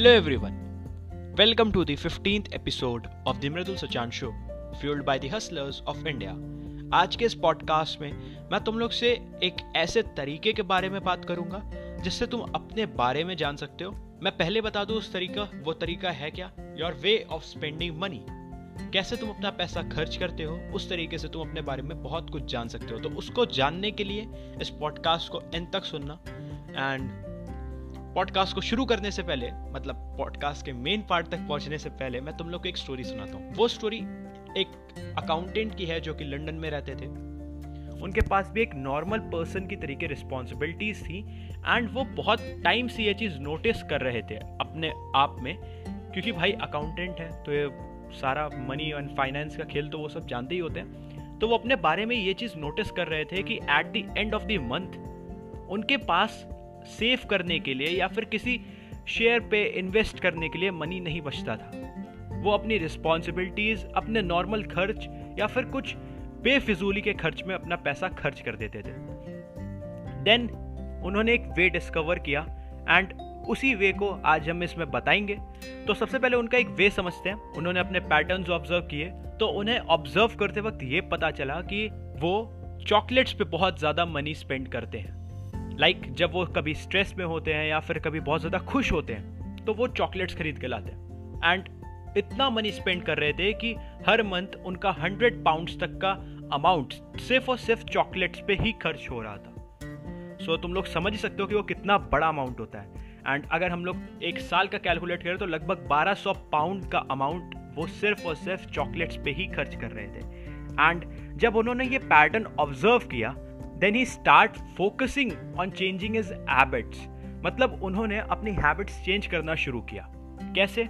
Hello everyone. Welcome to the 15th episode of the Mridul Sachan Show, fueled by the hustlers of India. आज के इस podcast में मैं तुम लोग से एक ऐसे तरीके के बारे में बात करूँगा जिससे तुम अपने बारे में जान सकते हो। मैं पहले बता दूँ उस तरीका वो तरीका है क्या? Your way of spending money कैसे तुम अपना पैसा खर्च करते हो उस तरीके से तुम अपने बारे में बहुत कुछ जान सकते हो। तो उसको जानने के लिए इस पॉडकास्ट को एंड तक सुनना। एंड पॉडकास्ट को शुरू करने से पहले मतलब पॉडकास्ट के मेन पार्ट तक पहुँचने से पहले, मैं तुम लोग को एक स्टोरी सुनाता हूँ। वो स्टोरी एक अकाउंटेंट की है जो कि लंदन में रहते थे। उनके पास भी एक नॉर्मल पर्सन की तरीके रिस्पॉन्सिबिलिटीज थी एंड वो बहुत टाइम से ये चीज़ नोटिस कर रहे थे अपने आप में, क्योंकि भाई अकाउंटेंट है तो ये सारा मनी एंड फाइनेंस का खेल तो वो सब जानते ही होते हैं। तो वो अपने बारे में ये चीज़ नोटिस कर रहे थे कि at the end of the month उनके पास सेव करने के लिए या फिर किसी शेयर पे इन्वेस्ट करने के लिए मनी नहीं बचता था। वो अपनी रिस्पॉन्सिबिलिटीज अपने नॉर्मल खर्च या फिर कुछ बेफिजूली के खर्च में अपना पैसा खर्च कर देते थे। देन उन्होंने एक वे डिस्कवर किया एंड उसी वे को आज हम इसमें बताएँगे। तो सबसे पहले उनका एक वे समझते हैं। उन्होंने अपने पैटर्न्स ऑब्ज़र्व किए। तो उन्हें ऑब्ज़र्व करते वक्त ये पता चला कि वो चॉकलेट्स पे बहुत ज़्यादा मनी स्पेंड करते हैं। लाइक like, जब वो कभी स्ट्रेस में होते हैं या फिर कभी बहुत ज़्यादा खुश होते हैं तो वो चॉकलेट्स खरीद के लाते हैं। एंड इतना मनी स्पेंड कर रहे थे कि हर मंथ उनका हंड्रेड पाउंड्स तक का अमाउंट सिर्फ़ और सिर्फ़ चॉकलेट्स पे ही खर्च हो रहा था। सो so, तुम लोग समझ ही सकते हो कि वो कितना बड़ा अमाउंट होता है। एंड अगर हम लोग एक साल का कैलकुलेट करें तो लगभग 1200 पाउंड का अमाउंट वो सिर्फ़ और सिर्फ़ चॉकलेट्स पे ही खर्च कर रहे थे। एंड जब उन्होंने ये पैटर्न ऑब्ज़र्व किया then he start focusing on changing his habits मतलब उन्होंने अपनी हैबिट्स चेंज करना शुरू किया। कैसे?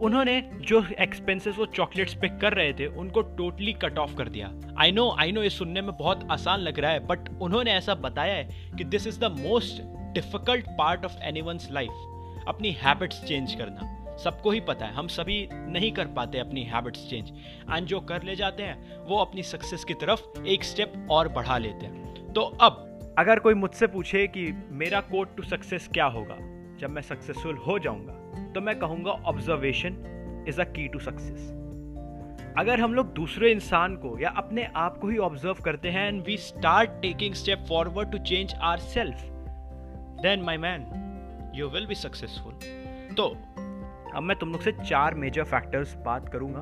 उन्होंने जो एक्सपेंसेस वो चॉकलेट्स पे कर रहे थे, उनको टोटली कट ऑफ़ कर दिया। आई नो आई नो ये सुनने में बहुत आसान लग रहा है बट उन्होंने ऐसा बताया है कि this is the most difficult part of any life अपनी हैबिट्स चेंज करना। सबको ही पता है, हम सभी नहीं कर पाते अपनी हैबिट्स चेंज एंड जो कर ले जाते हैं, वो अपनी सक्सेस की तरफ़ एक स्टेप और बढ़ा लेते हैं। तो अब, अगर कोई मुझसे पूछे कि मेरा कोड टू सक्सेस क्या होगा, जब मैं सक्सेसफुल हो जाऊँगा तो मैं कहूँगा ऑब्जर्वेशन इज़ अ की टू सक्सेस अगर हम लोग दूसरे इंसान को या अपने आप को ही ऑब्ज़र्व करते हैं and we start taking step forward to change our self then my man you will be successful तो अब मैं तुम लोग से चार मेजर फैक्टर्स बात करूँगा,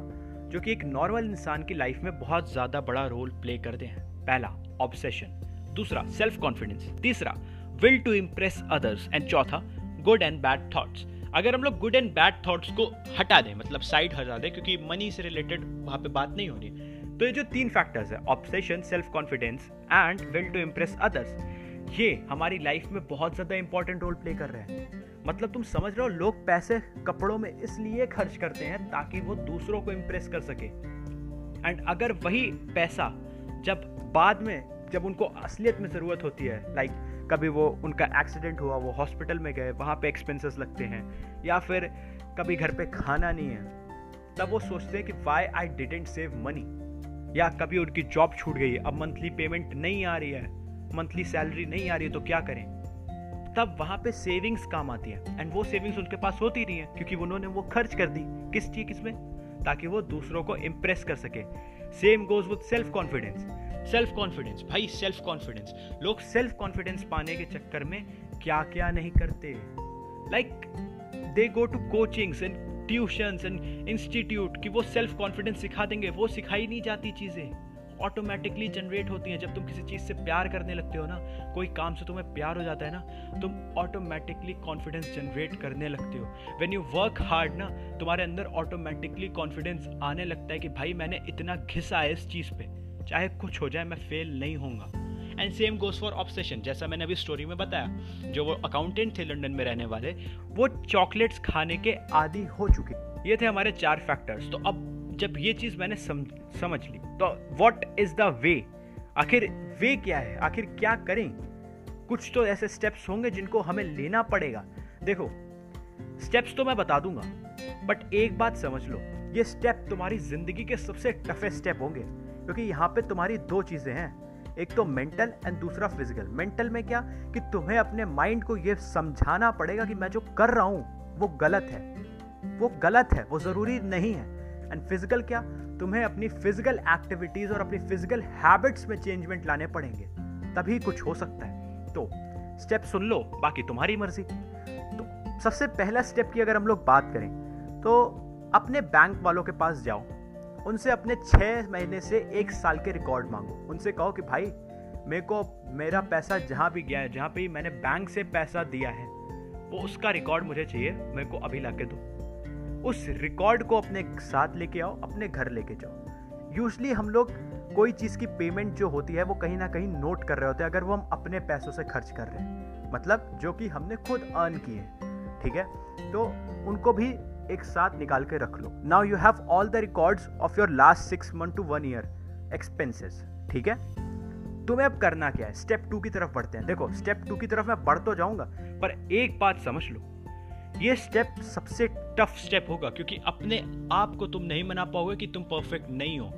जो कि एक नॉर्मल इंसान की लाइफ में बहुत ज़्यादा बड़ा रोल प्ले करते हैं। पहला ऑब्सेशन दूसरा सेल्फ कॉन्फिडेंस तीसरा will to impress others and चौथा गुड एंड बैड थॉट्स अगर हम लोग गुड एंड बैड थॉट्स को हटा दें मतलब साइड हटा दें, क्योंकि मनी से रिलेटेड वहाँ पे बात नहीं होनी तो ये जो तीन फैक्टर्स है obsession self confidence and will to impress others ये हमारी लाइफ में बहुत ज़्यादा इंपॉर्टेंट रोल प्ले कर रहे हैं। मतलब तुम समझ रहे हो लोग पैसे कपड़ों में इसलिए खर्च करते हैं ताकि वो दूसरों को इम्प्रेस कर सके। एंड अगर वही पैसा जब बाद में जब उनको असलियत में ज़रूरत होती है लाइक like, कभी वो उनका एक्सीडेंट हुआ वो हॉस्पिटल में गए वहाँ पे एक्सपेंसेस लगते हैं या फिर कभी घर पे खाना नहीं है तब वो सोचते हैं कि why I didn't save money या कभी उनकी जॉब छूट गई अब मंथली पेमेंट नहीं आ रही है। मंथली सैलरी नहीं आ रही है तो क्या करें? तब वहाँ पे सेविंग्स काम आती है। एंड वो सेविंग्स उनके पास होती नहीं है, क्योंकि उन्होंने वो खर्च कर दी। किस चीज़, किसमें? ताकि वो दूसरों को इम्प्रेस कर सके। Same goes with self confidence self confidence भाई सेल्फ कॉन्फिडेंस लोग सेल्फ कॉन्फिडेंस पाने के चक्कर में क्या क्या नहीं करते। Like they go to coachings and tuitions and institute कि वो सेल्फ कॉन्फिडेंस सिखा देंगे। वो सिखाई नहीं जाती चीज़ें। ऑटोमेटिकली जनरेट होती हैं। जब तुम किसी चीज़ से प्यार करने लगते हो ना, कोई काम से तुम्हें प्यार हो जाता है ना, तुम ऑटोमेटिकली कॉन्फिडेंस जनरेट करने लगते हो। वेन यू वर्क हार्ड ना, तुम्हारे अंदर ऑटोमेटिकली कॉन्फिडेंस आने लगता है कि भाई मैंने इतना घिसा है इस चीज़ पे। चाहे कुछ हो जाए, मैं फेल नहीं होऊँगा। And same goes for obsession जैसा मैंने अभी स्टोरी में बताया, जो वो अकाउंटेंट थे लंदन में रहने वाले, वो चॉकलेट्स खाने के आदि हो चुके। ये थे हमारे चार फैक्टर्स तो अब जब ये चीज़ मैंने सम, समझ ली तो वॉट इज़ द वे आखिर वे क्या है? आखिर क्या करें? कुछ तो ऐसे स्टेप्स होंगे जिनको हमें लेना पड़ेगा। देखो स्टेप्स तो मैं बता दूँगा बट एक बात समझ लो ये स्टेप तुम्हारी ज़िंदगी के सबसे टफेस्ट स्टेप होंगे क्योंकि यहाँ पे तुम्हारी दो चीज़ें हैं। एक तो मेंटल एंड दूसरा फ़िज़िकल मेंटल में क्या? कि तुम्हें अपने माइंड को ये समझाना पड़ेगा कि मैं जो कर रहा हूँ वो गलत है। वो गलत है वो ज़रूरी नहीं है। एंड फ़िज़िकल क्या? तुम्हें अपनी फ़िज़िकल एक्टिविटीज़ और अपनी फ़िज़िकल हैबिट्स में चेंजमेंट लाने पड़ेंगे। तभी कुछ हो सकता है। तो स्टेप सुन लो, बाकी तुम्हारी मर्ज़ी। तो सबसे पहला स्टेप की अगर हम लोग बात करें तो अपने बैंक वालों के पास जाओ। उनसे अपने छः महीने से एक साल के रिकॉर्ड मांगो। उनसे कहो कि भाई, मेरे को, मेरा पैसा जहाँ भी गया है, जहाँ पे मैंने बैंक से पैसा दिया है, वो उसका रिकॉर्ड मुझे चाहिए, मेरे को अभी ला दो। उस रिकॉर्ड को अपने साथ लेके आओ, अपने घर लेके जाओ। यूजली हम लोग कोई चीज़ की पेमेंट जो होती है, वो कहीं ना कहीं नोट कर रहे होते हैं, अगर वो हम अपने पैसों से खर्च कर रहे हैं। मतलब जो कि हमने खुद अर्न किए ठीक है? तो उनको भी एक साथ निकाल के रख लो। Now you have all the records of your last six month to one year expenses ठीक है? तुम्हें अब करना क्या है? स्टेप टू की तरफ़ बढ़ते हैं। देखो स्टेप टू की तरफ़ मैं बढ़ तो जाऊँगा, पर एक बात समझ लो। ये स्टेप सबसे टफ स्टेप होगा, क्योंकि अपने आप को तुम नहीं मना पाओगे कि तुम परफेक्ट नहीं हो।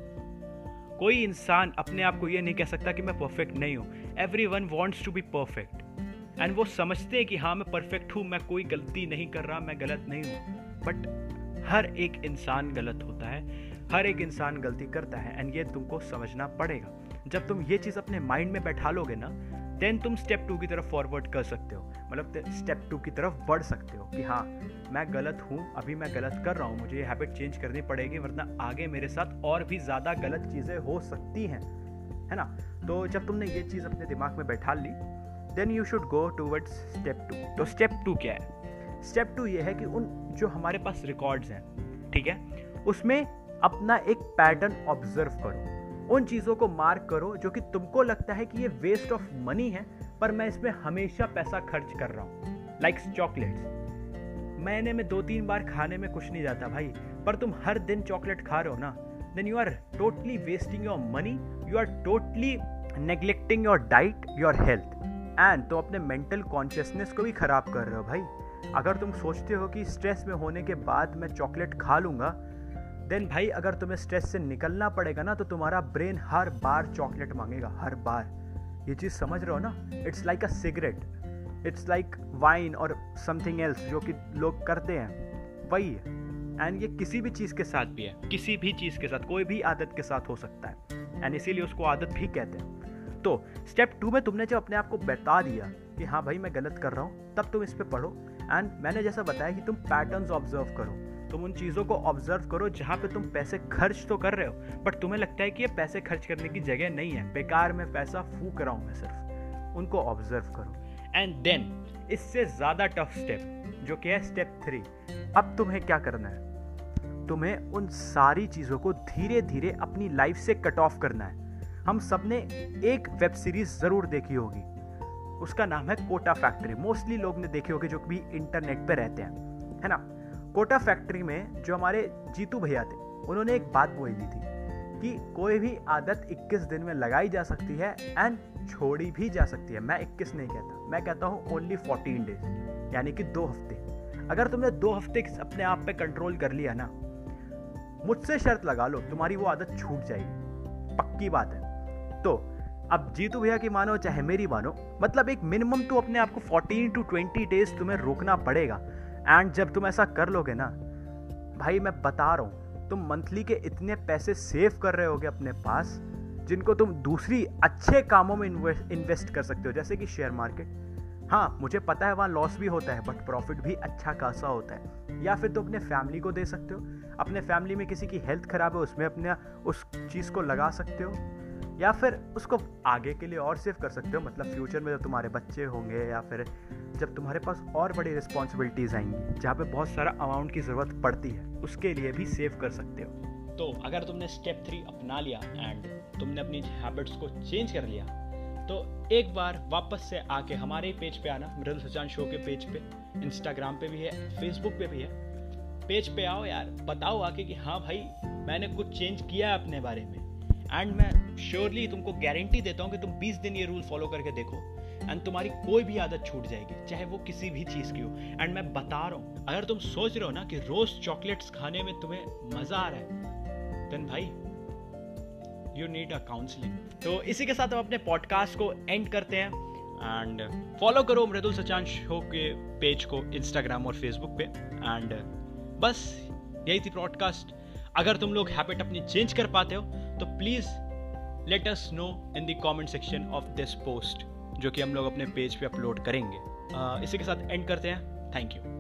कोई इंसान अपने आप को ये नहीं कह सकता कि मैं परफेक्ट नहीं हूँ। Everyone wants to be perfect and वो समझते हैं कि हाँ मैं परफेक्ट हूँ, मैं कोई गलती नहीं कर रहा, मैं गलत नहीं हूँ। बट हर एक इंसान गलत होता है, हर एक इंसान गलती करता है एंड ये तुमको समझना पड़ेगा। जब तुम ये चीज़ अपने माइंड में बैठा लोगे ना देन तुम स्टेप टू की तरफ़ फॉरवर्ड कर सकते हो। मतलब स्टेप टू की तरफ़ बढ़ सकते हो कि हाँ मैं गलत हूँ, अभी मैं गलत कर रहा हूँ, मुझे ये हैबिट चेंज करनी पड़ेगी, वरना आगे मेरे साथ और भी ज़्यादा गलत चीज़ें हो सकती हैं। है ना? तो जब तुमने ये चीज़ अपने दिमाग में बैठा ली then you should go towards step two तो स्टेप टू क्या है? स्टेप टू ये है कि उन जो हमारे पास रिकॉर्ड्स हैं, ठीक है? उसमें अपना एक पैटर्न ऑब्ज़र्व करो। उन चीज़ों को मार्क करो जो कि तुमको लगता है कि ये वेस्ट ऑफ़ मनी है, पर मैं इसमें हमेशा पैसा खर्च कर रहा हूँ। लाइक चॉकलेट्स महीने में दो तीन बार खाने में कुछ नहीं जाता भाई, पर तुम हर दिन चॉकलेट खा रहे हो ना then you are totally wasting your money you are totally neglecting your diet your health and तो अपने मेंटल कॉन्शियसनेस को भी खराब कर रहे हो भाई। अगर तुम सोचते हो कि स्ट्रेस में होने के बाद मैं चॉकलेट खा लूँगा देन भाई, अगर तुम्हें स्ट्रेस से निकलना पड़ेगा ना तो तुम्हारा ब्रेन हर बार चॉकलेट मांगेगा, हर बार। ये चीज़ समझ रहे हो ना? It's like a cigarette it's like wine और समथिंग एल्स जो कि लोग करते हैं। वही है। एंड ये किसी भी चीज़ के साथ भी है। किसी भी चीज़ के साथ, कोई भी आदत के साथ हो सकता है। एंड इसीलिए उसको आदत भी कहते हैं। तो स्टेप टू में तुमने जब अपने आप को बता दिया कि हाँ भाई, मैं गलत कर रहा हूँ, तब तुम इस पर पढ़ो। एंड मैंने जैसा बताया कि तुम पैटर्न्स ऑब्ज़र्व करो। तुम उन चीज़ों को ऑब्ज़र्व करो जहाँ पे तुम पैसे खर्च तो कर रहे हो बट तुम्हें लगता है कि ये पैसे खर्च करने की जगह नहीं है। बेकार में पैसा फूक रहा हूँ मैं सिर्फ़। उनको ऑब्ज़र्व करो। एंड देन इससे ज़्यादा टफ स्टेप जो कि है स्टेप थ्री अब तुम्हें क्या करना है? तुम्हें उन सारी चीज़ों को धीरे धीरे अपनी लाइफ से कट ऑफ़ करना है। हम सबने एक वेब सीरीज़ ज़रूर देखी होगी। उसका नाम है कोटा फैक्ट्री मोस्टली लोग ने देखे होंगे जो भी इंटरनेट पर रहते हैं। है ना? कोटा फैक्ट्री में जो हमारे जीतू भैया थे, उन्होंने एक बात बोली थी कि कोई भी आदत 21 दिन में लगाई जा सकती है एंड छोड़ी भी जा सकती है। मैं 21 नहीं कहता, मैं कहता हूँ ओनली 14 डेज़ यानी कि दो हफ़्ते। अगर तुमने दो हफ़्ते अपने आप पे कंट्रोल कर लिया ना, मुझसे शर्त लगा लो, तुम्हारी वो आदत छूट जाएगी। पक्की बात है। तो अब जीतू भैया की मानो चाहे मेरी मानो मतलब एक मिनिमम तो अपने आप को 14 टू 20 डेज़ तुम्हें रोकना पड़ेगा। एंड जब तुम ऐसा कर लोगे ना, भाई मैं बता रहा हूँ, तुम मंथली के इतने पैसे सेव कर रहे होगे अपने पास, जिनको तुम दूसरी अच्छे कामों में इन्वेस्ट कर सकते हो, जैसे कि शेयर मार्केट हाँ मुझे पता है वहाँ लॉस भी होता है बट प्रॉफिट भी अच्छा खासा होता है। या फिर तो अपने फैमिली को दे सकते हो, अपने फैमिली में किसी की हेल्थ खराब है, उसमें अपने, उस चीज़ को लगा सकते हो। या फिर उसको आगे के लिए और सेव कर सकते हो? मतलब फ्यूचर में जब तुम्हारे बच्चे होंगे या फिर जब तुम्हारे पास और बड़ी रिस्पॉन्सिबिलिटीज़ आएँगी, जहाँ पे बहुत सारा अमाउंट की ज़रूरत पड़ती है, उसके लिए भी सेव कर सकते हो। तो अगर तुमने स्टेप थ्री अपना लिया एंड तुमने अपनी हैबिट्स को चेंज कर लिया तो एक बार वापस से आके हमारे पेज पे आना। मृदुल सचान शो के पेज पे इंस्टाग्राम पे भी है फेसबुक पे भी है। पेज पे आओ यार, बताओ आके कि हाँ भाई, मैंने कुछ चेंज किया है अपने बारे में। एंड मैं श्योरली तुमको गारंटी देता हूँ कि तुम 20 दिन ये रूल फॉलो करके देखो एंड तुम्हारी कोई भी आदत छूट जाएगी, चाहे वो किसी भी चीज़ की हो। एंड मैं बता रहा हूँ, अगर तुम सोच रहे हो ना कि रोज चॉकलेट्स खाने में तुम्हें मज़ा आ रहा है देन भाई यू नीड अ काउंसलिंग तो इसी के साथ हम अपने पॉडकास्ट को एंड करते हैं एंड फॉलो करो मृदुल सचान शो के पेज को इंस्टाग्राम और फेसबुक पे एंड बस यही थी ब्रॉडकास्ट अगर तुम लोग हैबिट अपनी चेंज कर पाते हो तो please let us know in the comment section of this post जो कि हम लोग अपने पेज पे अपलोड करेंगे। इसी के साथ एंड करते हैं। Thank you